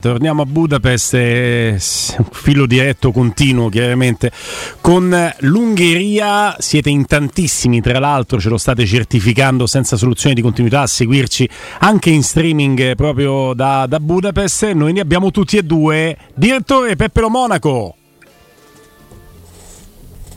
Torniamo a Budapest, eh, filo diretto continuo chiaramente. Con l'Ungheria siete in tantissimi, tra l'altro ce lo state certificando senza soluzione di continuità a seguirci anche in streaming proprio da, da Budapest. Noi ne abbiamo tutti e due. Direttore Peppe Lo Monaco.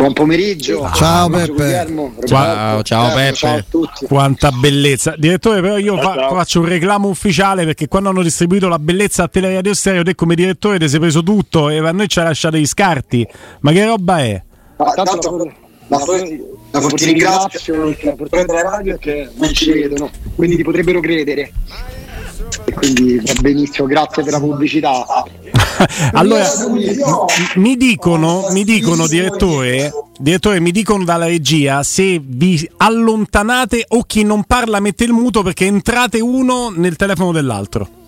Buon pomeriggio. Ciao Peppe. Ciao, ciao Peppe. Ciao a tutti. Quanta bellezza. Direttore, però io fa- faccio un reclamo ufficiale perché quando hanno distribuito la bellezza a Teleradio Stereo, te come direttore ti sei preso tutto e a noi ci ha lasciato gli scarti. Ma che roba è? Ah, tanto la, la, la, ti ringrazio perché la portata della radio è che non ci vedono, quindi ti potrebbero credere. E quindi va benissimo, grazie per la pubblicità. allora, mi dicono, mi dicono direttore, direttore, mi dicono dalla regia se vi allontanate o chi non parla mette il muto perché entrate uno nel telefono dell'altro.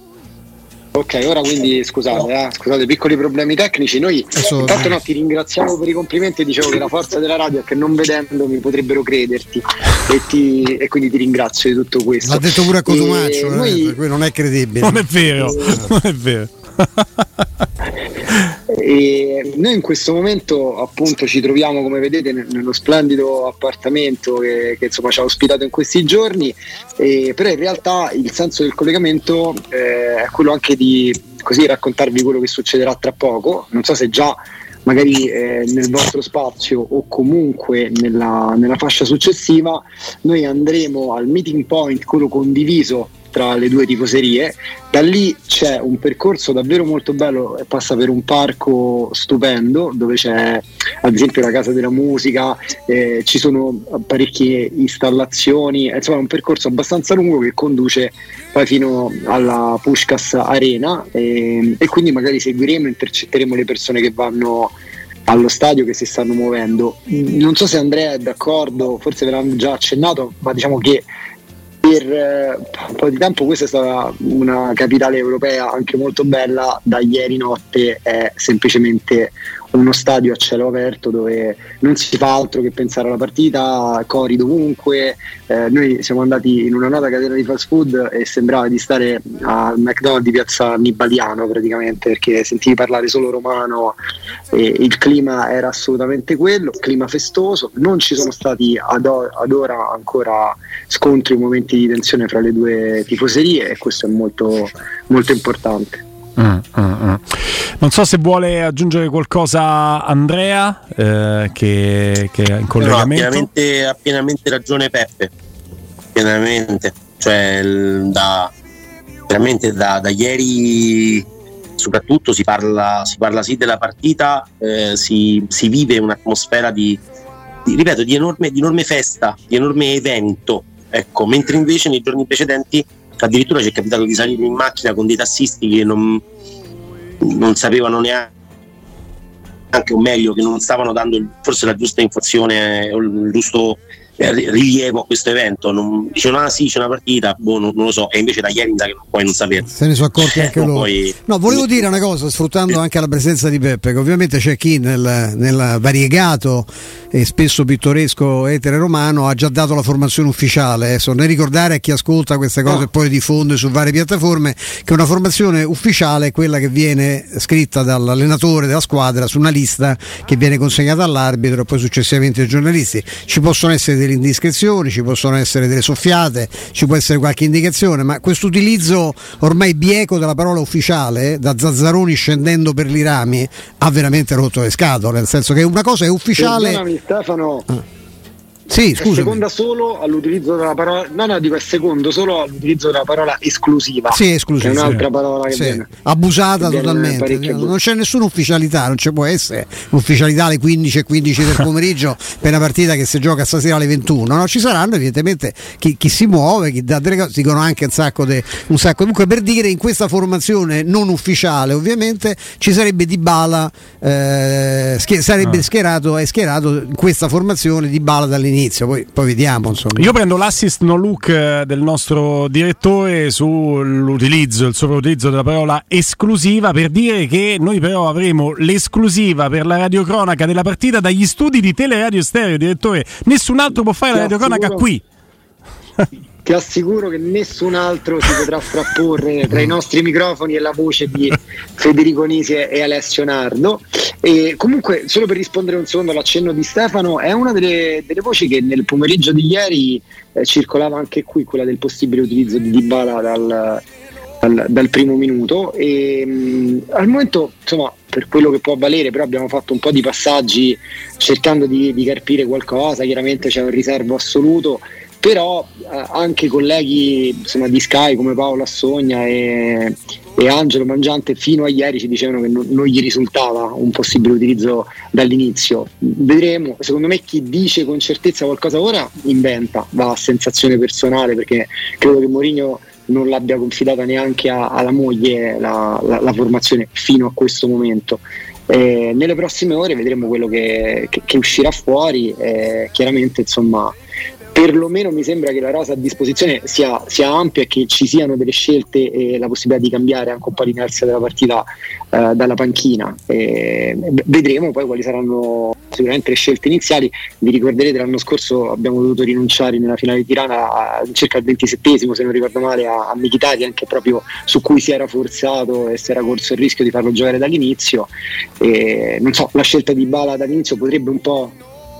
Ok, ora quindi scusate, eh, scusate, piccoli problemi tecnici. Noi intanto no, ti ringraziamo per i complimenti e dicevo che la forza della radio è che non vedendomi potrebbero crederti e, ti, e quindi ti ringrazio di tutto questo. L'ha detto pure a Cotumaccio, eh, noi... per cui non è credibile. Non è vero, non è vero. e noi in questo momento appunto ci troviamo come vedete nello splendido appartamento che, che insomma ci ha ospitato in questi giorni. E, però in realtà il senso del collegamento eh, è quello anche di così raccontarvi quello che succederà tra poco. Non so se già magari eh, nel vostro spazio o comunque nella, nella fascia successiva noi andremo al meeting point quello condiviso tra le due tifoserie. Da lì c'è un percorso davvero molto bello, passa per un parco stupendo dove c'è ad esempio la casa della musica, eh, ci sono parecchie installazioni, insomma è un percorso abbastanza lungo che conduce poi fino alla Pushkas Arena e, e quindi magari seguiremo, intercetteremo le persone che vanno allo stadio che si stanno muovendo. Non so se Andrea è d'accordo, forse ve l'hanno già accennato, ma diciamo che per eh, un po' di tempo questa è stata una capitale europea anche molto bella, da ieri notte è semplicemente uno stadio a cielo aperto dove non si fa altro che pensare alla partita, cori dovunque. Eh, noi siamo andati in una nota catena di fast food e sembrava di stare al McDonald's di piazza Annibaliano praticamente perché sentivi parlare solo romano e il clima era assolutamente quello, clima festoso. Non ci sono stati ad, o- ad ora ancora scontri o momenti di tensione fra le due tifoserie e questo è molto, molto importante. Mm, mm, mm. Non so se vuole aggiungere qualcosa Andrea eh, che, che, è in collegamento. No, ha, pienamente, ha pienamente ragione Peppe, pienamente. Cioè, da, veramente da, da ieri soprattutto si parla, si parla sì della partita, eh, si, si, vive un'atmosfera di, di, ripeto, di enorme, di enorme festa, di enorme evento. Ecco, mentre invece nei giorni precedenti addirittura ci è capitato di salire in macchina con dei tassisti che non, non sapevano neanche o meglio che non stavano dando forse la giusta inflazione o il giusto rilievo a questo evento. Non, dicevano, ah sì, c'è una partita, boh, non, non, lo so, e invece da ieri che non puoi non sapere. Se ne sono accorti anche loro. Poi... No, volevo dire una cosa, sfruttando anche la presenza di Peppe, che ovviamente c'è chi nel, nel variegato e spesso pittoresco etere romano ha già dato la formazione ufficiale. Adesso ne ricordare a chi ascolta queste cose e poi diffonde su varie piattaforme che una formazione ufficiale è quella che viene scritta dall'allenatore della squadra su una lista che viene consegnata all'arbitro e poi successivamente ai giornalisti. Ci possono essere delle indiscrezioni, ci possono essere delle soffiate, ci può essere qualche indicazione, ma questo utilizzo ormai bieco della parola ufficiale, da Zazzaroni scendendo per i rami, ha veramente rotto le scatole, nel senso che una cosa è ufficiale. Perdonami Stefano. Ah. Sì, scusa. seconda solo all'utilizzo della parola. No, no, dico è secondo solo all'utilizzo della parola esclusiva. Sì, esclusiva. Che è un'altra parola che sì. viene. Abusata che totalmente. Non c'è nessuna ufficialità, non ci può essere un'ufficialità alle 15 e 15 del pomeriggio per una partita che si gioca stasera alle 21. No, ci saranno evidentemente chi, chi si muove, chi dà delle cose, dicono anche un sacco di. Un sacco. Comunque per dire in questa formazione non ufficiale, ovviamente, ci sarebbe Di Bala, eh, schier- sarebbe ah. schierato, è schierato in questa formazione Di Bala dall'inizio all'inizio, poi, poi vediamo. Insomma. Io prendo l'assist no look eh, del nostro direttore sull'utilizzo, il sovrautilizzo della parola esclusiva per dire che noi però avremo l'esclusiva per la radiocronaca della partita dagli studi di Teleradio Stereo, direttore. Nessun altro può fare la radiocronaca qui. ti assicuro che nessun altro si potrà frapporre tra i nostri microfoni e la voce di Federico Nisi e Alessio Nardo. E comunque, solo per rispondere un secondo all'accenno di Stefano, è una delle, delle voci che nel pomeriggio di ieri eh, circolava anche qui, quella del possibile utilizzo di Dybala dal, dal, dal primo minuto. E, mh, mm, al momento, insomma, per quello che può valere, però abbiamo fatto un po' di passaggi cercando di, di carpire qualcosa. Chiaramente c'è un riservo assoluto però eh, anche colleghi insomma, di Sky come Paolo Assogna e, e, Angelo Mangiante fino a ieri ci dicevano che non, non, gli risultava un possibile utilizzo dall'inizio. Vedremo, secondo me chi dice con certezza qualcosa ora inventa, va a sensazione personale perché credo che Mourinho non l'abbia confidata neanche a, alla moglie la, la, la, formazione fino a questo momento. Eh, nelle prossime ore vedremo quello che, che, che uscirà fuori. Eh, chiaramente, insomma, perlomeno mi sembra che la rosa a disposizione sia, sia, ampia e che ci siano delle scelte e la possibilità di cambiare anche un po' l'inerzia della partita eh, dalla panchina. E vedremo poi quali saranno sicuramente le scelte iniziali. Vi ricorderete l'anno scorso abbiamo dovuto rinunciare nella finale di Tirana a, circa il 27 se non ricordo male, a, a Michitari, anche proprio su cui si era forzato e si era corso il rischio di farlo giocare dall'inizio. E, non so, la scelta di Bala dall'inizio potrebbe un po'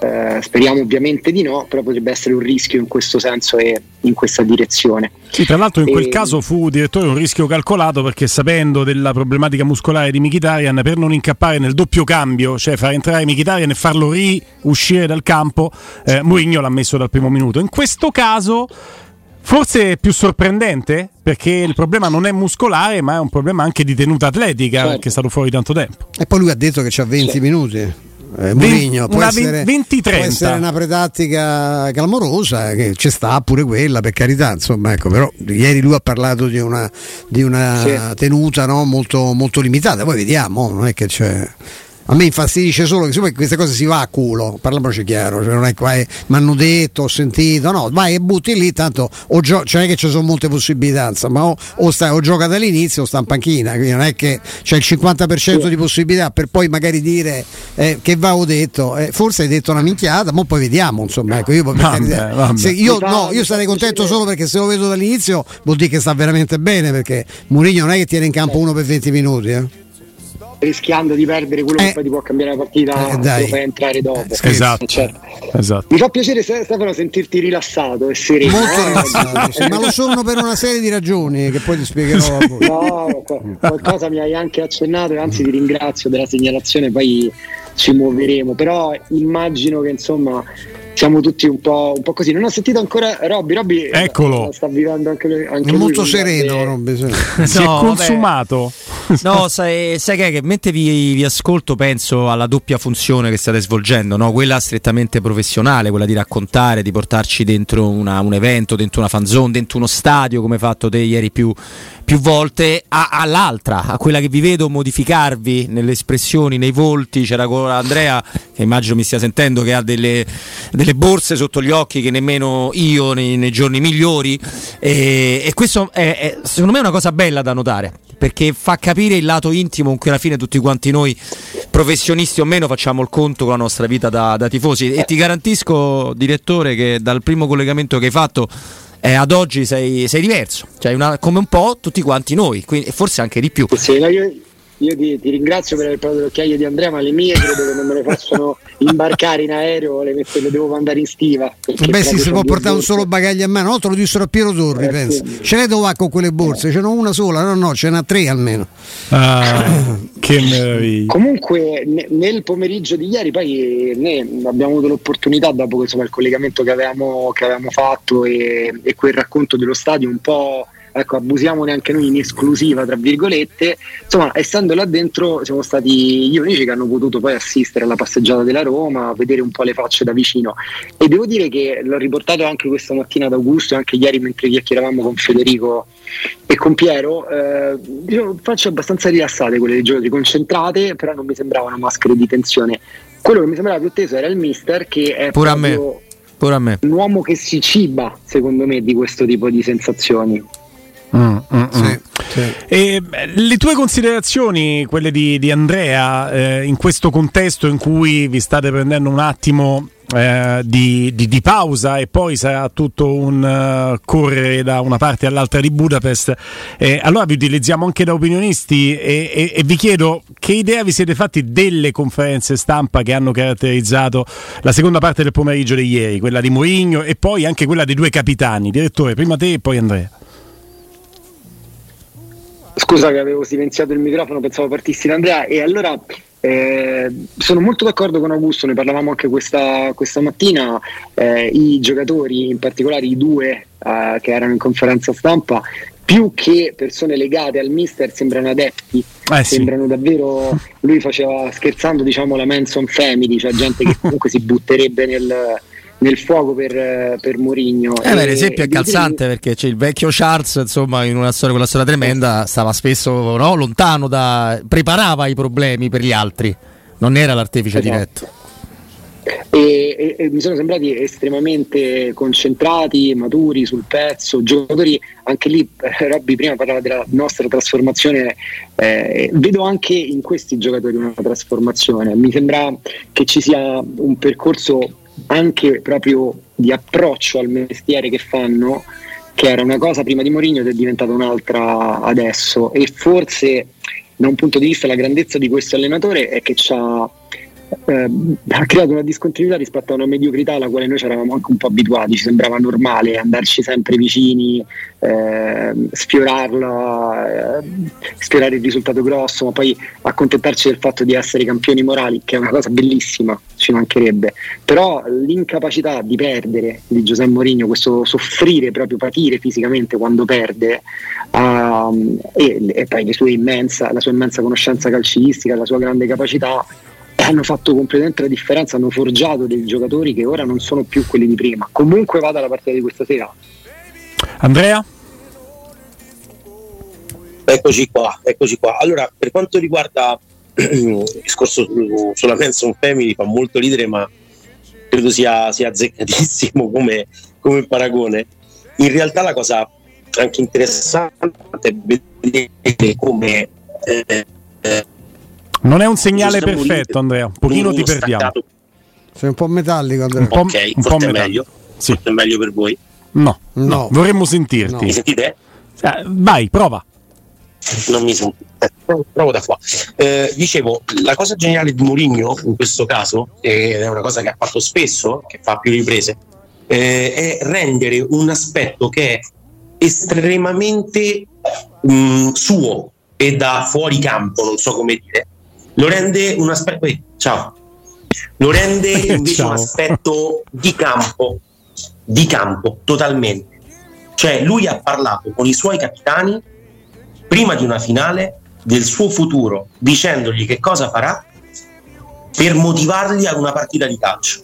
Eh, speriamo ovviamente di no, però potrebbe essere un rischio in questo senso e in questa direzione. Sì, tra l'altro in quel caso fu direttore un rischio calcolato perché sapendo della problematica muscolare di Mkhitaryan per non incappare nel doppio cambio, cioè far entrare Mkhitaryan e farlo riuscire dal campo, eh, Mourinho l'ha messo dal primo minuto. In questo caso Forse è più sorprendente perché il problema non è muscolare, ma è un problema anche di tenuta atletica certo. perché è stato fuori tanto tempo. E poi lui ha detto che c'ha 20 certo. minuti eh, Mourinho può, essere, 20, può essere una pretattica clamorosa che ci sta pure quella per carità insomma ecco però ieri lui ha parlato di una, di una sì. tenuta no, molto, molto limitata poi vediamo non è che c'è a me infastidisce solo che queste cose si va a culo, parliamoci chiaro, cioè non è qua, eh, mi hanno detto, ho sentito, no, vai e butti lì, tanto o gio- cioè che ci sono molte possibilità, insomma, o, o, sta, o gioca dall'inizio o sta in panchina, quindi non è che c'è il 50% sì. di possibilità per poi magari dire eh, che va ho detto, eh, forse hai detto una minchiata, ma poi vediamo, insomma, ecco, io, vabbè, vabbè. io, no, io sarei contento solo perché se lo vedo dall'inizio vuol dire che sta veramente bene, perché Mourinho non è che tiene in campo uno per 20 minuti. Eh rischiando di perdere quello eh, che poi ti può cambiare la partita eh, dai. lo fai entrare dopo. Esatto. Certo. esatto. Mi fa piacere Stefano sentirti rilassato e sereno. Molto eh? rilassato, sì, ma lo sono per una serie di ragioni che poi ti spiegherò a voi. No, qualcosa mi hai anche accennato e anzi ti ringrazio della segnalazione, poi ci muoveremo, però immagino che insomma siamo tutti un po', un po', così. Non ho sentito ancora Robby. Robby eh, Eccolo. sta vivendo anche, anche È molto sereno. Robby, sì. si no, è consumato. No, sai, sai che, che mentre vi, vi, ascolto penso alla doppia funzione che state svolgendo, no? quella strettamente professionale, quella di raccontare, di portarci dentro una, un evento, dentro una fanzone, dentro uno stadio come fatto te ieri più, più volte, a, all'altra, a quella che vi vedo modificarvi nelle espressioni, nei volti. C'era Andrea, che immagino mi stia sentendo, che ha delle, delle borse sotto gli occhi che nemmeno io nei, nei giorni migliori. E, e questo è, è, secondo me è una cosa bella da notare perché fa capire il lato intimo con cui alla fine tutti quanti noi, professionisti o meno, facciamo il conto con la nostra vita da, da tifosi. E ti garantisco, direttore, che dal primo collegamento che hai fatto eh, ad oggi sei, sei diverso, cioè una, come un po' tutti quanti noi, quindi, e forse anche di più. Sì, io, io ti, ti, ringrazio per aver parlato le occhiaie di Andrea, ma le mie credo che non me le facciano imbarcare in aereo, le, mette, le devo mandare in stiva. Beh sì, si può portare un solo bagaglio a mano, no, te lo dissero a Piero Torri, eh, penso. Sì. Ce n'è dove va con quelle borse? Ce n'ho una sola, no no, ce n'ha tre almeno. Ah, che meraviglia. Comunque nel pomeriggio di ieri poi noi abbiamo avuto l'opportunità, dopo insomma, il collegamento che avevamo, che avevamo fatto e, e quel racconto dello stadio un po' ecco, abusiamone anche noi in esclusiva, tra virgolette. Insomma, essendo là dentro siamo stati gli unici che hanno potuto poi assistere alla passeggiata della Roma, vedere un po' le facce da vicino. E devo dire che l'ho riportato anche questa mattina ad Augusto e anche ieri mentre chiacchieravamo con Federico e con Piero, eh, diciamo, facce abbastanza rilassate quelle dei giocatori, concentrate, però non mi sembravano maschere di tensione. Quello che mi sembrava più teso era il mister che è Pure a me. Pure a me. un uomo che si ciba, secondo me, di questo tipo di sensazioni. Mm, mm, mm. Sì, sì. E, le tue considerazioni, quelle di, di Andrea, eh, in questo contesto in cui vi state prendendo un attimo eh, di, di, di, pausa e poi sarà tutto un uh, correre da una parte all'altra di Budapest. Eh, allora vi utilizziamo anche da opinionisti e, e, e, vi chiedo che idea vi siete fatti delle conferenze stampa che hanno caratterizzato la seconda parte del pomeriggio di ieri, quella di Mourinho e poi anche quella dei due capitani. Direttore, prima te e poi Andrea. Scusa che avevo silenziato il microfono, pensavo partissi da Andrea. E allora eh, sono molto d'accordo con Augusto, ne parlavamo anche questa, questa mattina. Eh, I giocatori, in particolare i due eh, che erano in conferenza stampa, più che persone legate al mister, sembrano adepti. Eh, sembrano sì. davvero. Lui faceva scherzando, diciamo, la Manson Family, cioè gente che comunque si butterebbe nel nel fuoco per, per Mourinho. Eh, per esempio è calzante perché c'è il vecchio Charles, insomma, in una storia, quella storia tremenda, stava spesso no, lontano da... preparava i problemi per gli altri, non era l'artefice esatto. diretto. E, e, e, mi sono sembrati estremamente concentrati, maturi sul pezzo, giocatori anche lì, eh, Robby prima parlava della nostra trasformazione, eh, vedo anche in questi giocatori una trasformazione, mi sembra che ci sia un percorso anche proprio di approccio al mestiere che fanno, che era una cosa prima di Mourinho ed è diventata un'altra adesso. E forse da un punto di vista la grandezza di questo allenatore è che ha eh, ha creato una discontinuità rispetto a una mediocrità alla quale noi ci eravamo anche un po' abituati, ci sembrava normale andarci sempre vicini, eh, sfiorarla, eh, sfiorare il risultato grosso, ma poi accontentarci del fatto di essere campioni morali, che è una cosa bellissima, ci mancherebbe. Però l'incapacità di perdere di Giuseppe Mourinho, questo soffrire, proprio patire fisicamente quando perde, uh, e, e, poi immensa, la sua immensa conoscenza calcistica, la sua grande capacità, hanno fatto completamente la differenza, hanno forgiato dei giocatori che ora non sono più quelli di prima. Comunque vada la partita di questa sera. Andrea? Eccoci qua, eccoci qua. Allora, per quanto riguarda il discorso sulla Manson Family fa molto ridere, ma credo sia, sia azzeccatissimo come, come paragone. In realtà la cosa anche interessante è vedere come eh, eh, non è un segnale perfetto, Andrea. Un pochino ti perdiamo. Staccato. Sei un po' metallico, Andrea. Un po', ok, un po' meglio. Sì. Forse è meglio per voi. No, no. no. vorremmo sentirti. No. Mi sentite? Eh, vai, prova. Non mi sentite. Provo da qua. Eh, dicevo, la cosa geniale di Mourinho in questo caso, ed è una cosa che ha fatto spesso, che fa più riprese, eh, è rendere un aspetto che è estremamente mh, mm, suo e da fuori campo, non so come dire, lo rende un aspetto. ciao. Lo rende invece un aspetto di campo, di campo totalmente. Cioè, lui ha parlato con i suoi capitani prima di una finale del suo futuro, dicendogli che cosa farà per motivarli ad una partita di calcio.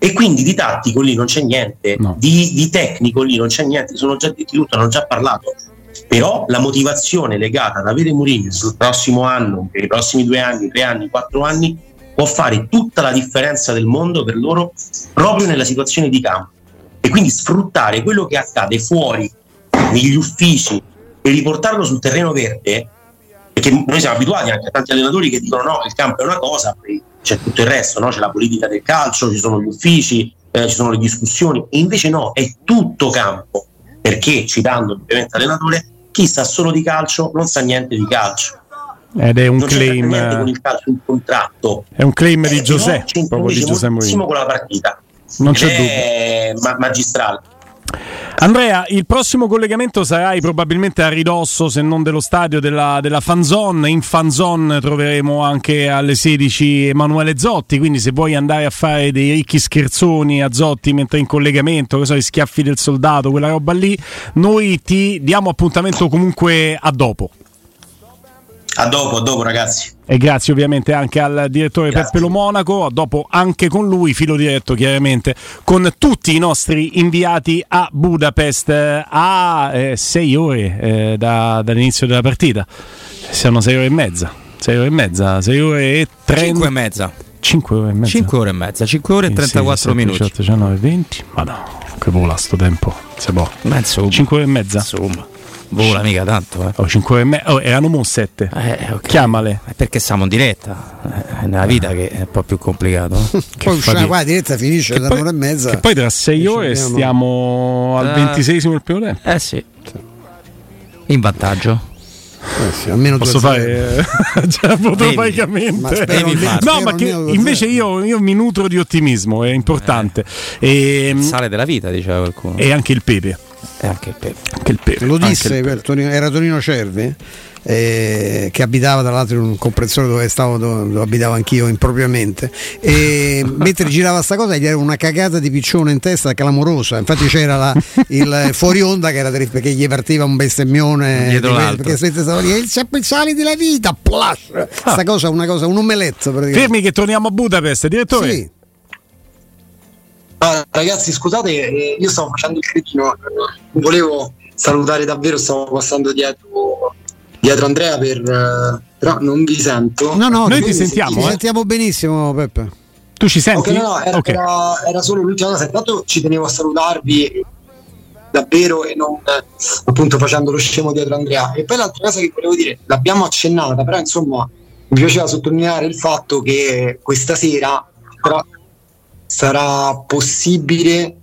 E quindi di tattico lì non c'è niente, no. di, di, tecnico lì non c'è niente, sono già detti tutto, hanno già parlato però la motivazione legata ad avere Mourinho sul prossimo anno, per i prossimi due anni, tre anni, quattro anni, può fare tutta la differenza del mondo per loro proprio nella situazione di campo. E quindi sfruttare quello che accade fuori, negli uffici, e riportarlo sul terreno verde, perché noi siamo abituati anche a tanti allenatori che dicono no, il campo è una cosa, poi c'è tutto il resto, no? c'è la politica del calcio, ci sono gli uffici, eh, ci sono le discussioni, e invece no, è tutto campo, perché citando ovviamente l'allenatore, chi sa solo di calcio non sa niente di calcio. Ed è un claim. Con il calcio in contratto. È un claim di Giuseppe. proprio di Giuseppe Mourinho. con la partita. Non c'è dubbio. Ma- magistrale. Andrea, il prossimo collegamento sarai probabilmente a ridosso, se non dello stadio, della, della fanzone. In fanzone troveremo anche alle 16 Emanuele Zotti, quindi se vuoi andare a fare dei ricchi scherzoni a Zotti mentre in collegamento, che so, i schiaffi del soldato, quella roba lì, noi ti diamo appuntamento comunque a dopo. A dopo, a dopo ragazzi. E grazie ovviamente anche al direttore grazie. Peppe Lo Monaco, a dopo anche con lui, filo diretto chiaramente, con tutti i nostri inviati a Budapest a eh, sei ore eh, da, dall'inizio della partita. Sono sei ore e mezza. Sei ore e mezza, sei ore e trenta. Cinque e mezza. 5 ore e mezza. 5 ore e mezza, 5 ore e 34 minuti. 18, 19, 20. Ma no, che vola sto tempo. Se può. 5 ore e mezza. Insomma. Vola mica tanto, eh. Oh, 5 e me- oh, erano mo 7. Eh, okay. Chiamale. Perché siamo in diretta. È nella vita che è un po' più complicato. poi usciamo qua, la diretta finisce da un'ora e mezza. Che poi tra 6 ore stiamo al 26 del primo tempo. Eh sì. In vantaggio. Eh sì, almeno posso fare cioè, ma spero, no ma che invece io, io, mi nutro di ottimismo è importante eh, e, il sale della vita diceva qualcuno e anche il pepe e anche il pepe. Anche il pepe. Lo disse, Tonino, era Tonino Cervi, eh, che abitava tra l'altro in un compressore dove stavo, dove, dove abitavo anch'io impropriamente. E mentre girava sta cosa gli era una cagata di piccione in testa clamorosa. Infatti c'era la, il fuori onda che era perché gli partiva un bestemmione dietro l'altro. Perché stava lì, il sali della vita, plash! Ah. Sta cosa, una cosa, un omelette. Fermi che torniamo a Budapest, direttore. Sì. Ah, ragazzi, scusate, eh, io stavo facendo il cretino, volevo salutare davvero, stavo passando dietro, dietro Andrea per, uh, però non vi sento. No, no, noi ti sentiamo. Ti eh? sentiamo benissimo, Peppe. Tu ci senti? Okay, no, no, era, okay. era, era, solo l'ultima cosa. Intanto ci tenevo a salutarvi davvero e non appunto facendo lo scemo dietro Andrea. E poi l'altra cosa che volevo dire, l'abbiamo accennata, però insomma mi piaceva sottolineare il fatto che questa sera però sarà possibile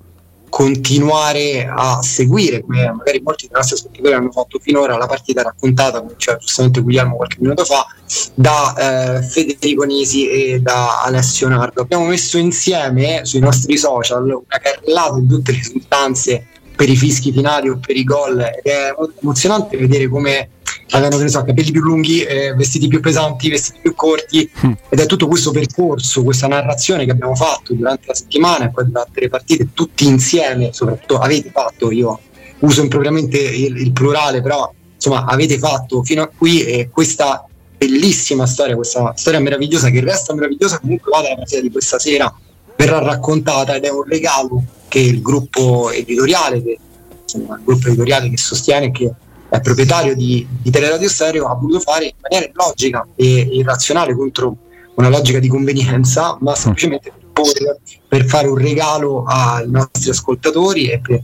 continuare a seguire, come magari molti dei nostri ascoltatori hanno fatto finora, la partita raccontata, come diceva giustamente Guglielmo qualche minuto fa, da eh, Federico Nisi e da Alessio Nardo. Abbiamo messo insieme sui nostri social una carrellata di tutte le risultanze per i fischi finali o per i gol ed è emozionante vedere come avevano che so, capelli più lunghi, eh, vestiti più pesanti, vestiti più corti mm. ed è tutto questo percorso, questa narrazione che abbiamo fatto durante la settimana e poi durante le partite tutti insieme, soprattutto avete fatto, io uso impropriamente il, il plurale, però insomma avete fatto fino a qui e questa bellissima storia, questa storia meravigliosa che resta meravigliosa comunque vada la partita di questa sera verrà raccontata ed è un regalo che il gruppo editoriale, che, insomma, il gruppo editoriale che sostiene che è proprietario di, di Teleradio Stereo, ha voluto fare in maniera logica e irrazionale contro una logica di convenienza, ma semplicemente per, per fare un regalo ai nostri ascoltatori e per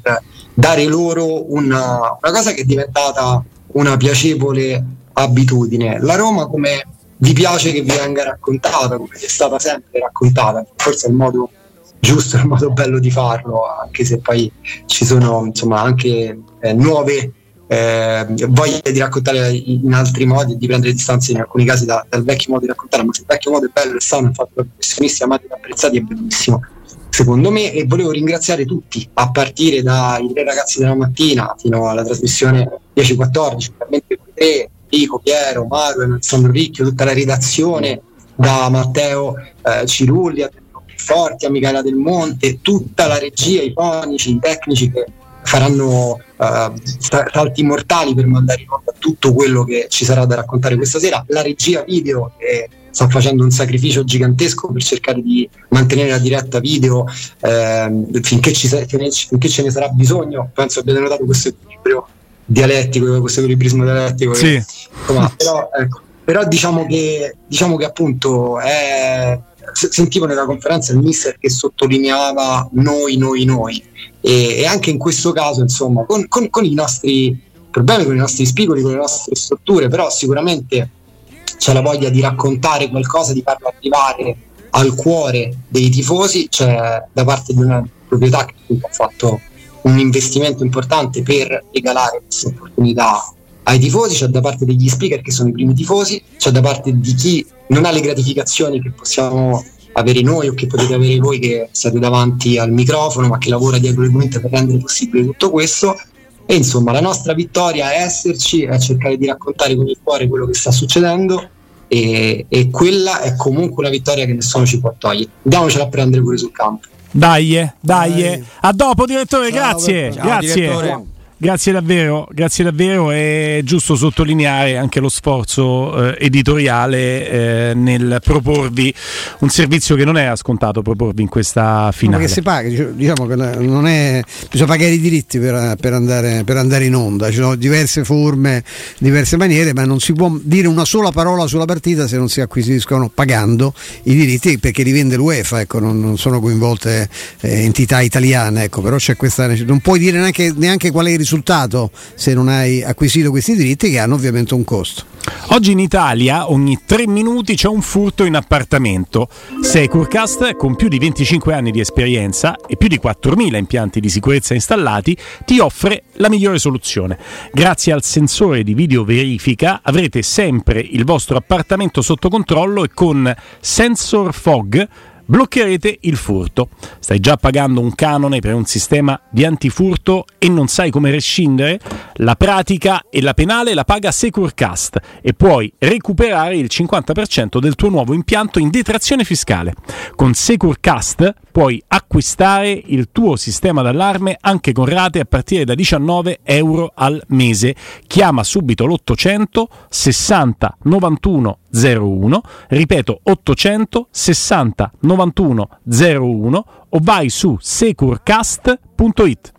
dare loro una, una cosa che è diventata una piacevole abitudine. La Roma come vi piace che vi venga raccontata, come è stata sempre raccontata, forse è il modo giusto, il modo bello di farlo, anche se poi ci sono insomma anche eh, nuove eh, voglia di raccontare in altri modi, di prendere distanze in alcuni casi da, dal vecchio modo di raccontare, ma il vecchio modo è bello e sano, fatto da professionisti amati e apprezzati, è bellissimo secondo me. E volevo ringraziare tutti a partire dai tre ragazzi della mattina fino alla trasmissione 10-14 veramente tre, Enrico, Piero, Mario, Alessandro Ricchio, tutta la redazione da Matteo eh, Cirulli a Forti, a Michela Del Monte, tutta la regia, i fonici, i tecnici che faranno uh, salti mortali per mandare in onda tutto quello che ci sarà da raccontare questa sera. La regia video che sta facendo un sacrificio gigantesco per cercare di mantenere la diretta video eh, finché, ci, finché, ce ne sarà bisogno. Penso abbiate notato questo equilibrio dialettico, questo equilibrismo dialettico. Sì. Che, insomma, però, ecco, però diciamo, che, diciamo che appunto è, sentivo nella conferenza il mister che sottolineava noi, noi, noi. E, e anche in questo caso insomma con, con, con, i nostri problemi, con i nostri spigoli, con le nostre strutture, però sicuramente c'è la voglia di raccontare qualcosa, di farlo arrivare al cuore dei tifosi, c'è da parte di una proprietà che ha fatto un investimento importante per regalare questa opportunità ai tifosi, c'è da parte degli speaker che sono i primi tifosi, c'è da parte di chi non ha le gratificazioni che possiamo avere noi o che potete avere voi che siete davanti al microfono ma che lavora dietro le quinte per rendere possibile tutto questo e insomma la nostra vittoria è esserci, è cercare di raccontare con il cuore quello che sta succedendo e, e quella è comunque una vittoria che nessuno ci può togliere. Andiamocela a prendere pure sul campo. Dai, dai, dai. a dopo direttore, Ciao, grazie, Ciao, grazie. Direttore. Grazie davvero, grazie davvero. È giusto sottolineare anche lo sforzo eh, editoriale eh, nel proporvi un servizio che non era scontato proporvi in questa finale. Ma che si paga, diciamo che non è, bisogna pagare i diritti per, per, andare, per, andare, in onda, ci sono diverse forme, diverse maniere, ma non si può dire una sola parola sulla partita se non si acquisiscono pagando i diritti perché li vende l'UEFA, ecco, non, non sono coinvolte eh, entità italiane, ecco, però c'è questa non puoi dire neanche, neanche qual è il risultato risultato se non hai acquisito questi diritti che hanno ovviamente un costo. Oggi in Italia ogni tre minuti c'è un furto in appartamento. Securcast, con più di 25 anni di esperienza e più di 4.000 impianti di sicurezza installati, ti offre la migliore soluzione. Grazie al sensore di videoverifica avrete sempre il vostro appartamento sotto controllo e con Sensor Fog bloccherete il furto. Stai già pagando un canone per un sistema di antifurto e non sai come rescindere? La pratica e la penale la paga Securecast e puoi recuperare il 50% del tuo nuovo impianto in detrazione fiscale. Con Securecast puoi acquistare il tuo sistema d'allarme anche con rate a partire da 19 euro al mese. Chiama subito l'800 60 91 01, ripeto 800 60 91 01 o vai su securcast.it.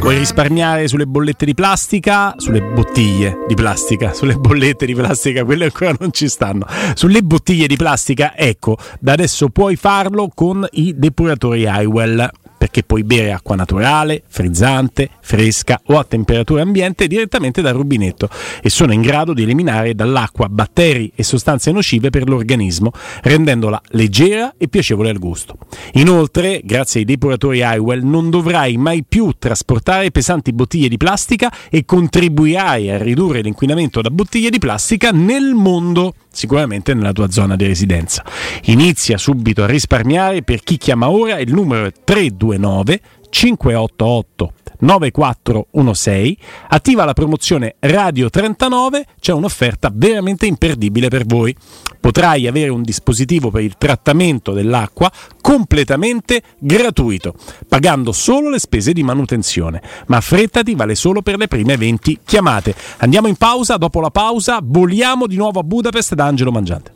Vuoi risparmiare sulle bollette di plastica? Sulle bottiglie di plastica, sulle bollette di plastica, quelle ancora non ci stanno. Sulle bottiglie di plastica, ecco, da adesso puoi farlo con i depuratori Highwell perché puoi bere acqua naturale, frizzante, fresca o a temperatura ambiente direttamente dal rubinetto e sono in grado di eliminare dall'acqua batteri e sostanze nocive per l'organismo, rendendola leggera e piacevole al gusto. Inoltre, grazie ai depuratori Highwell, non dovrai mai più trasportare pesanti bottiglie di plastica e contribuirai a ridurre l'inquinamento da bottiglie di plastica nel mondo sicuramente nella tua zona di residenza. Inizia subito a risparmiare per chi chiama ora, il numero è 329 588 9416, attiva la promozione Radio 39, c'è un'offerta veramente imperdibile per voi. Potrai avere un dispositivo per il trattamento dell'acqua completamente gratuito, pagando solo le spese di manutenzione, ma affrettati vale solo per le prime 20 chiamate. Andiamo in pausa, dopo la pausa voliamo di nuovo a Budapest da Angelo Mangiante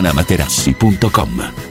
artigianamaterassi.com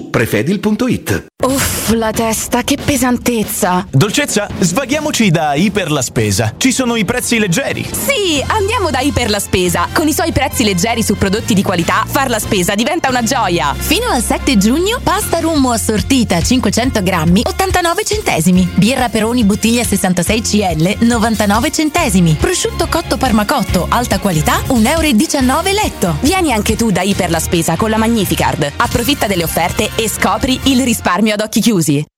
prefedil.it. Uff, la testa, che pesantezza! Dolcezza, svaghiamoci da Iper la Spesa. Ci sono i prezzi leggeri. Sì, andiamo da Iper la Spesa. Con i suoi prezzi leggeri su prodotti di qualità, far la spesa diventa una gioia. Fino al 7 giugno, pasta rummo assortita 500 grammi, 89 centesimi. Birra Peroni bottiglia 66 CL, 99 centesimi. Prosciutto cotto parmacotto, alta qualità, 1,19 euro letto. Vieni anche tu da Iper la Spesa con la Magnificard. Approfitta delle offerte e scopri il risparmio ad occhi chiusi.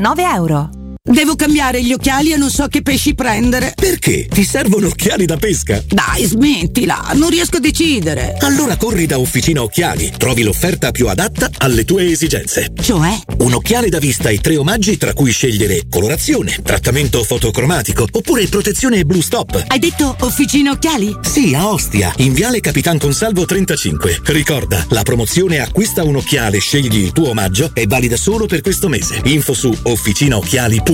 299 euro. Devo cambiare gli occhiali e non so che pesci prendere. Perché? Ti servono occhiali da pesca? Dai, smettila, non riesco a decidere. Allora corri da Officina Occhiali. Trovi l'offerta più adatta alle tue esigenze. Cioè? Un occhiale da vista e tre omaggi tra cui scegliere colorazione, trattamento fotocromatico oppure protezione Blue Stop. Hai detto Officina Occhiali? Sì, a Ostia, in Viale Capitan Consalvo 35. Ricorda, la promozione acquista un occhiale, scegli il tuo omaggio è valida solo per questo mese. Info su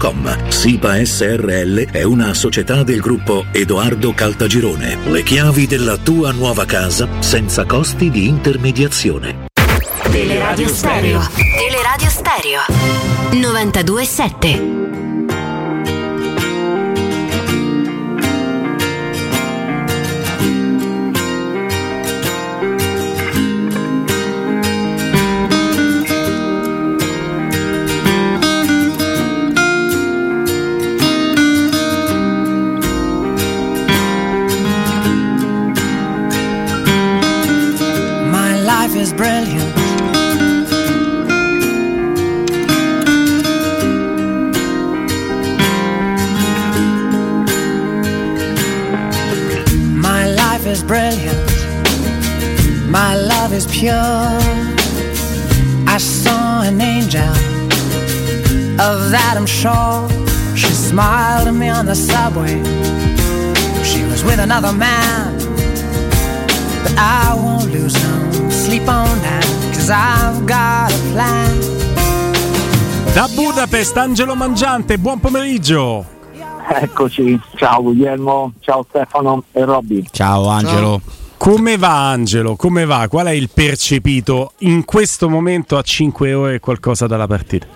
www.kcult.com. SIPA SRL è una società del gruppo Edoardo Caltagirone. Le chiavi della tua nuova casa senza costi di intermediazione. Teleradio Stereo. Teleradio Stereo. 92.7. is pure. I saw an angel. Of that I'm sure. She smiled at me on the subway. She was with another man. But I won't lose no sleep on that. Cause I've got a plan. Da Budapest, Angelo Mangiante, buon pomeriggio. Eccoci, ciao Guglielmo, ciao Stefano e Robby. Ciao Angelo. Come va Angelo? Come va? Qual è il percepito in questo momento a 5 ore e qualcosa dalla partita?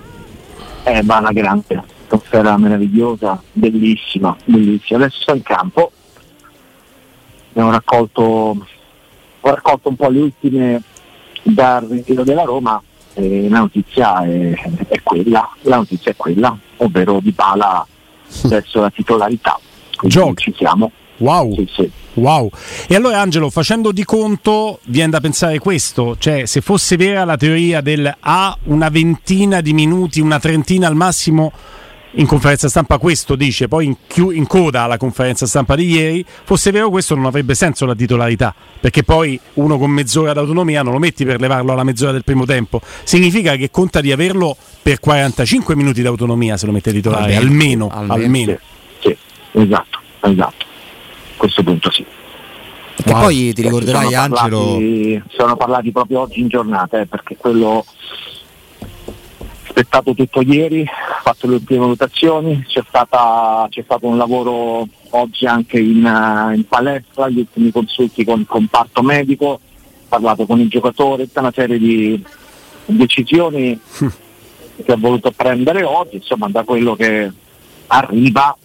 Eh, va una grande, atmosfera meravigliosa, bellissima, bellissima. Adesso sto in campo, abbiamo raccolto, ho raccolto un po' le ultime dal ritiro della Roma e la notizia è, è quella, la notizia è quella, ovvero Di Bala verso la titolarità. Giochi. Ci siamo. Wow. Sì, sì. wow. E allora Angelo, facendo di conto, viene da pensare questo, cioè se fosse vera la teoria del A una ventina di minuti, una trentina al massimo in conferenza stampa questo dice, poi in, chiu- in, coda alla conferenza stampa di ieri, fosse vero questo non avrebbe senso la titolarità, perché poi uno con mezz'ora d'autonomia non lo metti per levarlo alla mezz'ora del primo tempo, significa che conta di averlo per 45 minuti d'autonomia se lo mette titolare, almeno. almeno, almeno. Sì, sì, esatto, esatto, questo punto sì. Che wow. poi ti ricorderai sono Angelo... Parlati, sono parlati proprio oggi in giornata, eh, perché quello aspettato tutto ieri, fatto le ultime valutazioni, c'è, stata, c'è stato un lavoro oggi anche in, uh, in palestra, gli ultimi consulti con il comparto medico, parlato con il giocatore, tutta una serie di decisioni che ha voluto prendere oggi, insomma da quello che arriva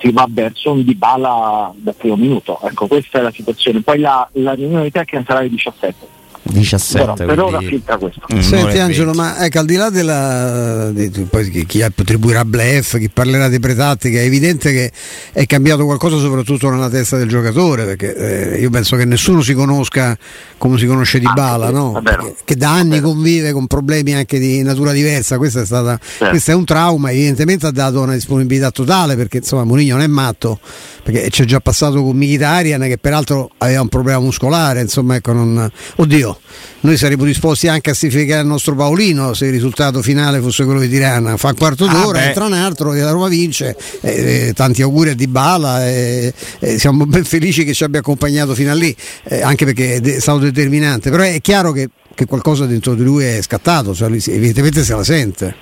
si va verso un Dybala dal primo minuto. Ecco, questa è la situazione. Poi la, la riunione tecnica sarà alle 17 17 Però, per ora filtra questo mm, senti Angelo ma ecco al di là della di, poi chi, chi attribuirà blef chi parlerà di pretattica è evidente che è cambiato qualcosa soprattutto nella testa del giocatore perché eh, io penso che nessuno si conosca come si conosce di Bala ah, no? che, che, da anni convive con problemi anche di natura diversa questo è, stata, certo. questo è un trauma evidentemente ha dato una disponibilità totale perché insomma Mourinho non è matto perché c'è già passato con Mkhitaryan che peraltro aveva un problema muscolare insomma ecco non oddio noi saremmo disposti anche a sacrificare il nostro Paolino se il risultato finale fosse quello di Tirana. Fa un quarto ah, d'ora, ah, entra un altro e la Roma vince. Eh, eh, tanti auguri a Di Bala, eh, eh, siamo ben felici che ci abbia accompagnato fino a lì, eh, anche perché è stato determinante. Però è chiaro che, che qualcosa dentro di lui è scattato, cioè lui, evidentemente se la sente.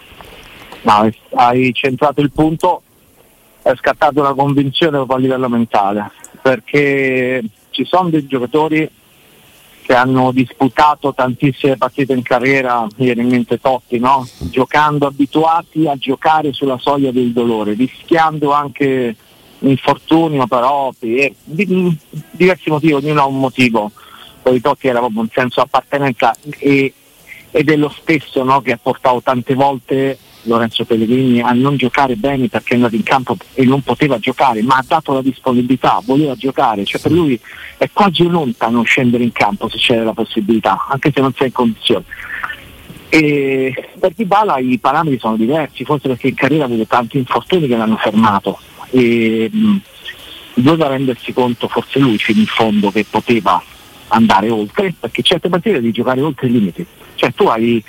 No, hai centrato il punto, è scattata una convinzione proprio a livello mentale, perché ci sono dei giocatori che hanno disputato tantissime partite in carriera, viene in mente Totti, no? giocando abituati a giocare sulla soglia del dolore, rischiando anche infortunio però per diversi motivi, ognuno ha un motivo. Poi Totti era proprio un senso di appartenenza e, ed è lo stesso no? che ha portato tante volte Lorenzo Pellegrini a non giocare bene perché è andato in campo e non poteva giocare, ma ha dato la disponibilità, voleva giocare, cioè per lui è quasi un'onta non scendere in campo se c'è la possibilità, anche se non sei in condizione. E per Dybala i parametri sono diversi, forse perché in carriera ha avuto tanti infortuni che l'hanno fermato e mh, doveva rendersi conto forse lui fino in fondo che poteva andare oltre, perché certe partite devi giocare oltre i limiti. Cioè tu hai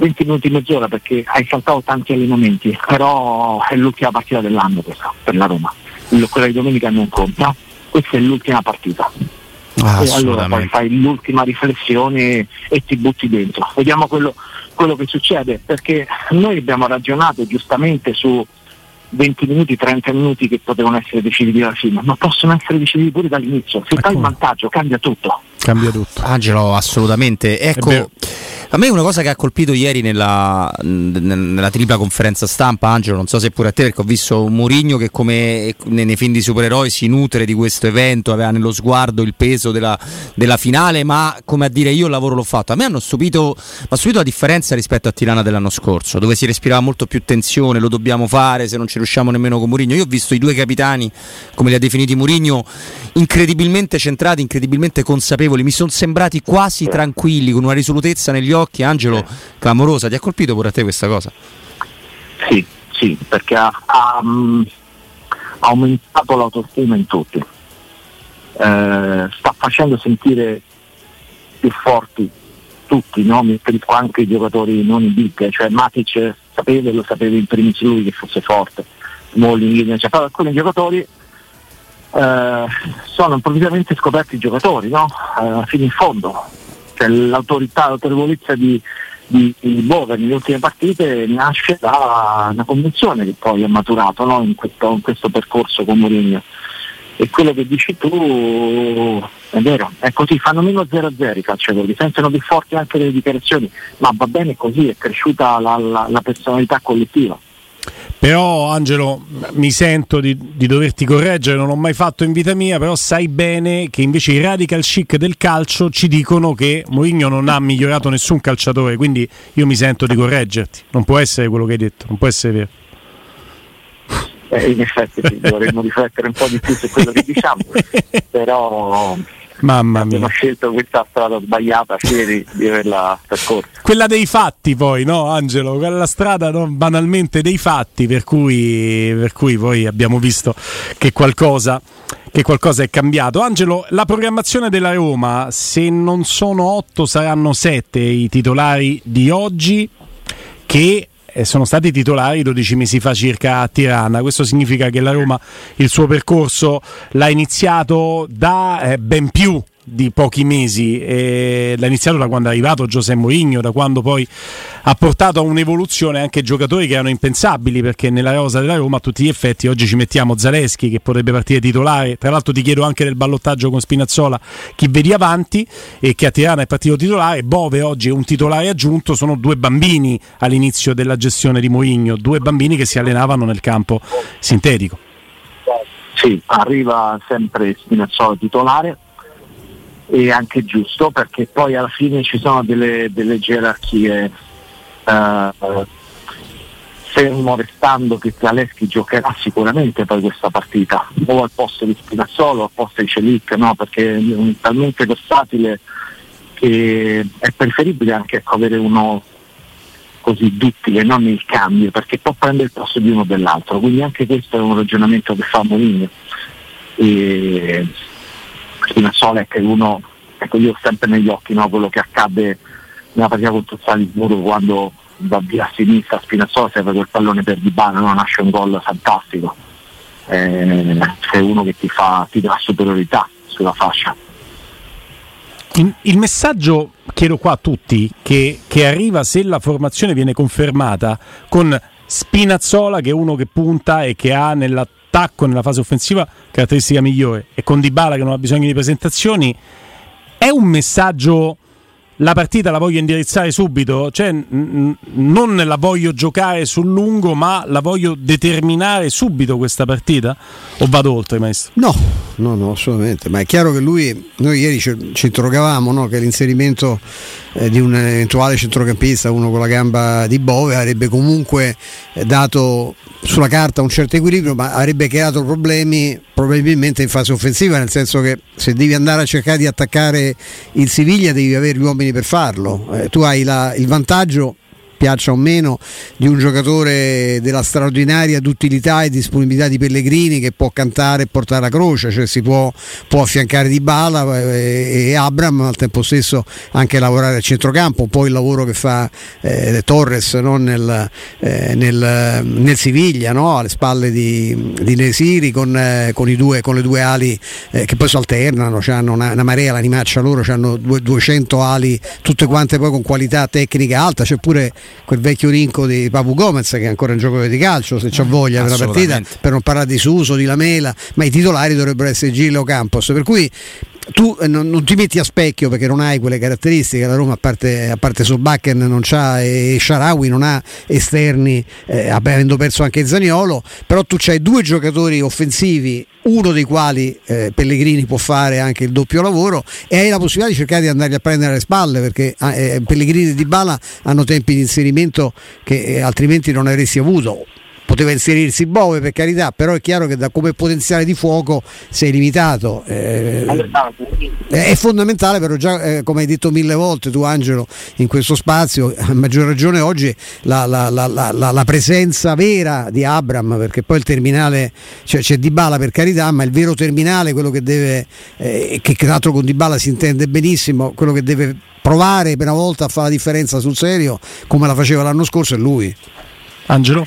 20 minuti mezz'ora perché hai saltato tanti allenamenti, però è l'ultima partita dell'anno questa per la Roma. Quella di domenica non conta, questa è l'ultima partita. Ah, e allora poi fai l'ultima riflessione e ti butti dentro. Vediamo quello, quello che succede, perché noi abbiamo ragionato giustamente su 20 minuti, 30 minuti che potevano essere decisivi alla fine, ma possono essere decisivi pure dall'inizio. Se fai il vantaggio cambia tutto. Cambia tutto. Angelo, assolutamente. Ecco, a me una cosa che ha colpito ieri nella, nella, tripla conferenza stampa, Angelo, non so se pure a te, perché ho visto Murigno che come nei, nei, film di supereroi si nutre di questo evento, aveva nello sguardo il peso della, della, finale, ma come a dire io il lavoro l'ho fatto. A me hanno stupito, ma stupito la differenza rispetto a Tirana dell'anno scorso, dove si respirava molto più tensione, lo dobbiamo fare, se non ci riusciamo nemmeno con Murigno. Io ho visto i due capitani, come li ha definiti Murigno, incredibilmente centrati, incredibilmente consapevoli, mi sono sembrati quasi tranquilli, con una risolutezza negli occhi Angelo, clamorosa. Ti ha colpito pure a te questa cosa? Sì, sì, perché ha, ha, um, aumentato l'autostima in tutti. Eh, sta facendo sentire più forti tutti, no? mi riferisco anche ai giocatori non in big, cioè Matic sapeva, lo sapeva in primis lui che fosse forte, Molling, cioè, alcuni giocatori eh, sono improvvisamente scoperti i giocatori, no? eh, fino in fondo, cioè, l'autorità, l'autorevolezza di, di, di Bove nelle ultime partite nasce da una convinzione che poi ha maturato no? in, questo, in, questo, percorso con Mourinho. E quello che dici tu è vero, è così, fanno meno 0-0 i calciatori, sentono più forti anche le dichiarazioni, ma va bene così, è cresciuta la, la, la personalità collettiva. Però Angelo, mi sento di, di, doverti correggere, non l'ho mai fatto in vita mia, però sai bene che invece i radical chic del calcio ci dicono che Mourinho non ha migliorato nessun calciatore, quindi io mi sento di correggerti. Non può essere quello che hai detto, non può essere vero. Eh, in effetti sì, dovremmo riflettere un po' di più su quello che diciamo, però Mamma mia. abbiamo scelto questa strada sbagliata ieri di averla percorsa. Quella dei fatti poi, no Angelo? Quella strada no, banalmente dei fatti per cui, per cui poi abbiamo visto che qualcosa, che qualcosa è cambiato. Angelo, la programmazione della Roma, se non sono otto saranno sette i titolari di oggi che sono stati titolari 12 mesi fa circa a Tirana. Questo significa che la Roma il suo percorso l'ha iniziato da eh, ben più di pochi mesi e l'ha iniziato da quando è arrivato Giuseppe Mourinho da quando poi ha portato a un'evoluzione anche giocatori che erano impensabili perché nella rosa della Roma a tutti gli effetti oggi ci mettiamo Zaleschi che potrebbe partire titolare. Tra l'altro ti chiedo anche del ballottaggio con Spinazzola chi vedi avanti e che a Tirana è partito titolare. Bove oggi è un titolare aggiunto sono due bambini all'inizio della gestione di Mourinho due bambini che si allenavano nel campo sintetico. Sì, arriva sempre Spinazzola titolare e anche giusto perché poi alla fine ci sono delle, delle gerarchie eh, fermo restando che Zaleschi giocherà sicuramente poi questa partita o al posto di Spinazzolo o al posto di Celic no? perché è talmente versatile che è preferibile anche ecco, avere uno così duttile, non il cambio, perché può prendere il posto di uno o dell'altro, quindi anche questo è un ragionamento che fa Mourinho. Spinazzola è uno, ecco io ho sempre negli occhi no, quello che accade nella partita contro Salisburgo quando va via a sinistra Spinazzola serve quel pallone per Dybala, no? nasce un gol fantastico. Eh, c'è uno che ti, fa, ti dà superiorità sulla fascia. Il, il messaggio, chiedo qua a tutti, che, che arriva se la formazione viene confermata con Spinazzola che è uno che punta e che ha nell'attacco, nella fase offensiva, caratteristica migliore, e con Dybala che non ha bisogno di presentazioni, è un messaggio la partita la voglio indirizzare subito, cioè n- non la voglio giocare sul lungo, ma la voglio determinare subito questa partita? O vado oltre, maestro? No, no, no, assolutamente. Ma è chiaro che lui, noi ieri ci, ci interrogavamo no? che l'inserimento eh, di un eventuale centrocampista, uno con la gamba di Bove, avrebbe comunque eh, dato sulla carta un certo equilibrio, ma avrebbe creato problemi probabilmente in fase offensiva, nel senso che se devi andare a cercare di attaccare il Siviglia devi avere gli uomini per farlo. Eh, tu hai la, il vantaggio piaccia o meno, di un giocatore della straordinaria d'utilità e disponibilità di Pellegrini che può cantare e portare la croce, cioè si può, può affiancare di Bala e, e Abram, al tempo stesso anche lavorare a centrocampo, un po' il lavoro che fa eh, Torres no? nel, eh, nel, nel, Siviglia, no? alle spalle di, di Nesiri con, eh, con, due, con, le due ali eh, che poi si alternano, hanno una, una, marea, l'animaccia loro, hanno 200 ali tutte quante poi con qualità tecnica alta, c'è pure quel vecchio rinco di Papu Gomez che è ancora un giocatore di calcio se c'ha voglia per la partita per non parlare di Suso, di Lamela ma i titolari dovrebbero essere Gillo Campos. Per cui tu eh, non, non, ti metti a specchio perché non hai quelle caratteristiche, la Roma a parte, a parte Sobakken non c'ha e Sharawi non ha esterni, eh, avendo perso anche Zaniolo, però tu hai due giocatori offensivi uno dei quali eh, Pellegrini può fare anche il doppio lavoro e hai la possibilità di cercare di andargli a prendere le spalle perché eh, Pellegrini e Di Bala hanno tempi di inserimento che eh, altrimenti non avresti avuto poteva inserirsi Bove per carità, però è chiaro che da come potenziale di fuoco sei limitato. Eh, è fondamentale però già eh, come hai detto mille volte tu Angelo in questo spazio, a maggior ragione oggi la, la, la, la presenza vera di Abram, perché poi il terminale cioè, c'è Dybala per carità, ma il vero terminale, quello che deve, eh, che tra l'altro con Dybala si intende benissimo, quello che deve provare per una volta a fare la differenza sul serio come la faceva l'anno scorso è lui. Angelo?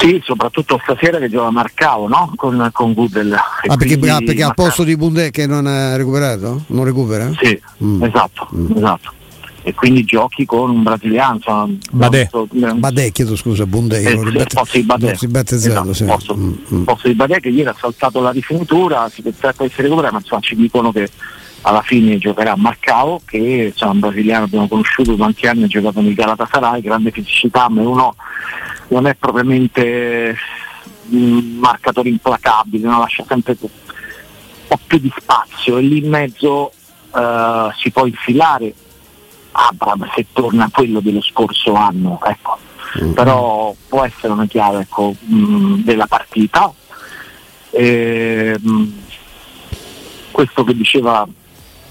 Sì, soprattutto stasera che gioca Marcao no? con, con Gudel. Ah, perché, ah, perché al posto di Bundè che non ha recuperato? Non recupera? Sì, mm. esatto, mm. esatto. E quindi giochi con un brasiliano. Badè, Badè chiedo scusa, Bundè. Eh, non ribette, Badè. si battezzato. Esatto, sì. posto, mm, mm. posto di Badè che ieri ha saltato la rifinitura, si pensa che essere recuperato, ma insomma ci dicono che alla fine giocherà Marcao che insomma, un brasiliano abbiamo conosciuto tanti anni, ha giocato nel Galatasaray, grande fisicità, ma uno non è propriamente un marcatore implacabile, no? lascia sempre un po' più di spazio e lì in mezzo uh, si può infilare Abram se torna quello dello scorso anno. Ecco. mm. però può essere una chiave ecco, mh, della partita. E, mh, questo che diceva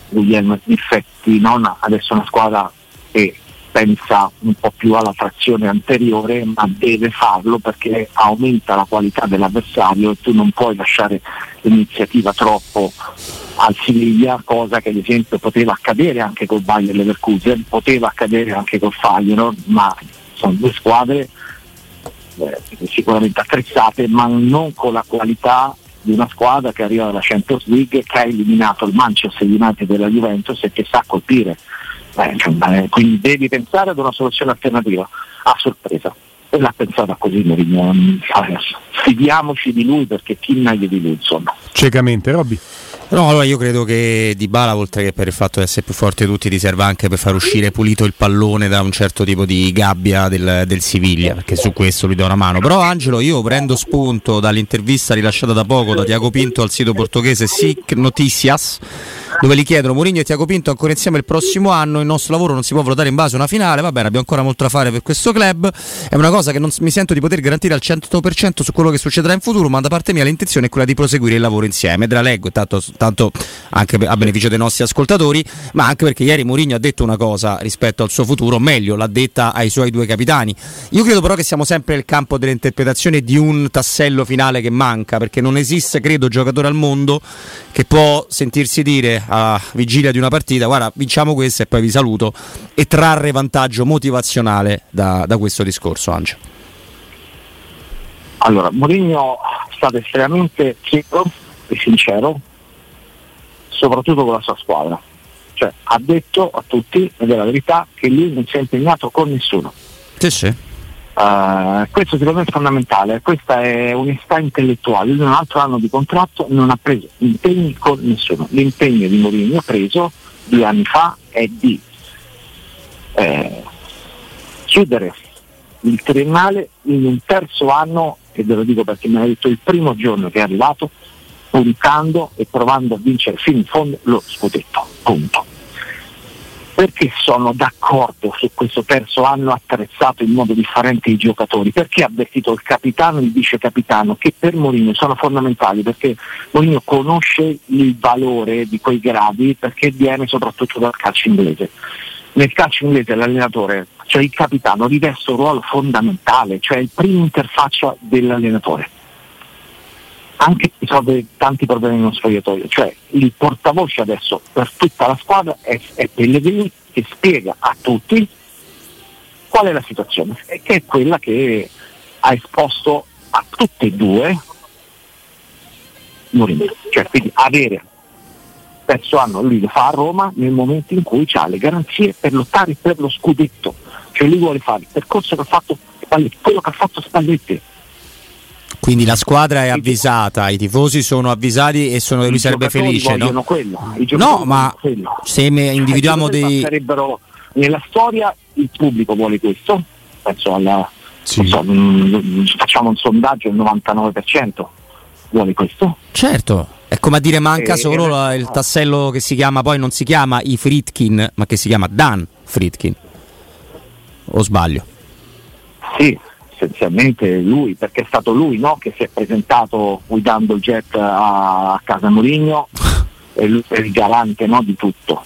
Guglielmo, in effetti non adesso una squadra che pensa un po' più alla trazione anteriore, ma deve farlo perché aumenta la qualità dell'avversario e tu non puoi lasciare l'iniziativa troppo al Siviglia, cosa che ad esempio poteva accadere anche col Bayer Leverkusen, poteva accadere anche col Feyenoord, ma sono due squadre eh, sicuramente attrezzate, ma non con la qualità di una squadra che arriva dalla Champions League, che ha eliminato il Manchester United della Juventus e che sa colpire. Eh, cioè, quindi devi pensare ad una soluzione alternativa a sorpresa. E l'ha pensata così Mourinho. Fidiamoci di lui perché chi meglio di lui, insomma. Ciecamente, Robby. No, allora io credo che Di Bala, oltre che per il fatto di essere più forte di tutti, ti serva anche per far uscire pulito il pallone da un certo tipo di gabbia del, del Siviglia, perché su questo lui dà una mano. Però Angelo, io prendo spunto dall'intervista rilasciata da poco da Tiago Pinto al sito portoghese SIC Noticias dove gli chiedono Mourinho e Tiago Pinto ancora insieme il prossimo anno, il nostro lavoro non si può valutare in base a una finale, va bene, abbiamo ancora molto da fare per questo club, è una cosa che non mi sento di poter garantire al 100% su quello che succederà in futuro, ma da parte mia l'intenzione è quella di proseguire il lavoro insieme, te la leggo tanto, tanto anche a beneficio dei nostri ascoltatori, ma anche perché ieri Mourinho ha detto una cosa rispetto al suo futuro, meglio l'ha detta ai suoi due capitani. Io credo però che siamo sempre nel campo dell'interpretazione di un tassello finale che manca, perché non esiste, credo, giocatore al mondo che può sentirsi dire a vigilia di una partita, guarda, vinciamo questa e poi vi saluto, e trarre vantaggio motivazionale da, da questo discorso, Angelo. Allora, Mourinho è stato estremamente chiaro e sincero, soprattutto con la sua squadra. Cioè, ha detto a tutti, ed è la verità, che lui non si è impegnato con nessuno. Sì, sì. Uh, questo secondo me è fondamentale, questa è onestà intellettuale. In un altro anno di contratto non ha preso impegni con nessuno. L'impegno di Mourinho preso due anni fa è di eh, chiudere il triennale in un terzo anno, e ve lo dico perché me l'ha detto il primo giorno che è arrivato, puntando e provando a vincere fino in fondo lo scudetto. Punto perché sono d'accordo su questo terzo anno attrezzato in modo differente i giocatori? Perché ha avvertito il capitano e il vice capitano che per Mourinho sono fondamentali perché Mourinho conosce il valore di quei gradi perché viene soprattutto dal calcio inglese. Nel calcio inglese l'allenatore, cioè il capitano, riveste un ruolo fondamentale, cioè il primo interfaccia dell'allenatore anche risolvere tanti problemi nello spogliatoio, cioè il portavoce adesso per tutta la squadra è, è Pellegrini che spiega a tutti qual è la situazione che è quella che ha esposto a tutte e due Mourinho, cioè quindi avere terzo anno lui lo fa a Roma nel momento in cui ha le garanzie per lottare per lo scudetto, cioè lui vuole fare il percorso che ha fatto quello che ha fatto Spalletti quindi la squadra è avvisata, i tifosi sono avvisati e sono, lui sarebbe felice. No? Quello, no, ma se individuiamo dei. Sarebbero nella storia il pubblico vuole questo, penso alla. Sì. So, mh, mm, facciamo un sondaggio, il 99% vuole questo. Certo, è come a dire manca e, solo la, il tassello che si chiama, poi non si chiama i Fritkin, ma che si chiama Dan Fritkin. O sbaglio? Sì, essenzialmente lui, perché è stato lui no, che si è presentato guidando il jet a, a casa Mourinho e lui è il garante no, di tutto.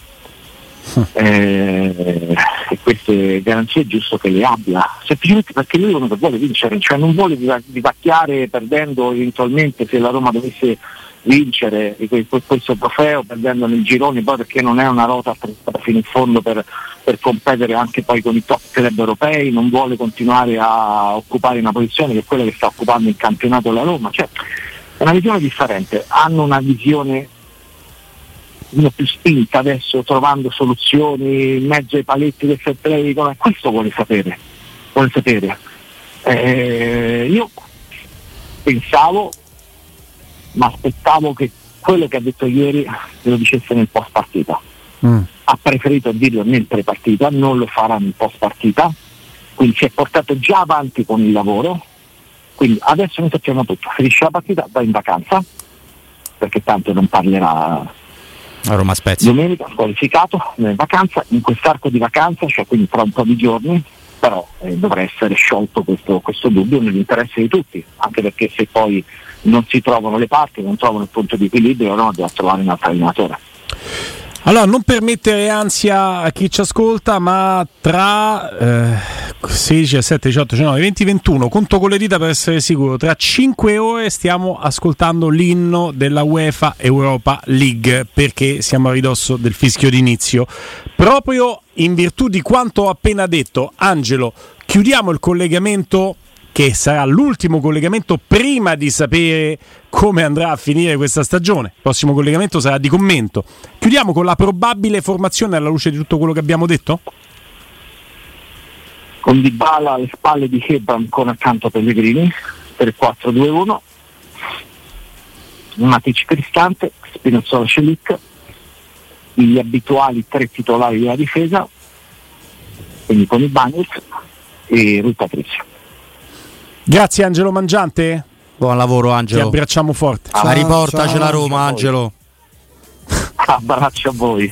Eh, e queste garanzie è giusto che le abbia, semplicemente perché lui che vuole vincere, cioè non vuole vivacchiare perdendo eventualmente se la Roma dovesse vincere questo trofeo perdendo nel girone poi perché non è una rota fino in fondo per, per, competere anche poi con i top club europei, non vuole continuare a occupare una posizione che è quella che sta occupando il campionato la Roma, cioè è una visione differente, hanno una visione più spinta adesso trovando soluzioni in mezzo ai paletti del fair play, questo vuole sapere, vuole sapere. Eh, io pensavo ma aspettavo che quello che ha detto ieri lo dicesse nel post partita. Mm. Ha preferito dirlo nel pre partita, non lo farà nel post partita, quindi si è portato già avanti con il lavoro, quindi adesso noi sappiamo tutto, finisce la partita, va in vacanza, perché tanto non parlerà a Roma Spezia. Domenica qualificato, in vacanza, in quest'arco di vacanza, cioè quindi tra un po' di giorni, però eh, dovrà essere sciolto questo, questo dubbio nell'interesse di tutti, anche perché se poi non si trovano le parti, non trovano il punto di equilibrio, no, bisogna trovare un altro allenatore. Allora, non per mettere ansia a chi ci ascolta, ma tra eh, 16, 17, 18, 19, 20, 21, conto con le dita per essere sicuro, tra 5 ore stiamo ascoltando l'inno della UEFA Europa League perché siamo a ridosso del fischio d'inizio. Proprio in virtù di quanto ho appena detto, Angelo, chiudiamo il collegamento che sarà l'ultimo collegamento prima di sapere come andrà a finire questa stagione. Il prossimo collegamento sarà di commento. Chiudiamo con la probabile formazione alla luce di tutto quello che abbiamo detto? Con Dybala alle spalle di Hebra ancora accanto a Pellegrini per 4-2-1 Matic Cristante, Spinazzola Celic gli abituali tre titolari della difesa quindi con i Bagnets e Rui Patrizio Grazie Angelo Mangiante. Buon lavoro Angelo. Ti abbracciamo forte. Ciao, riportaci la Roma Angelo. Abbraccio a voi.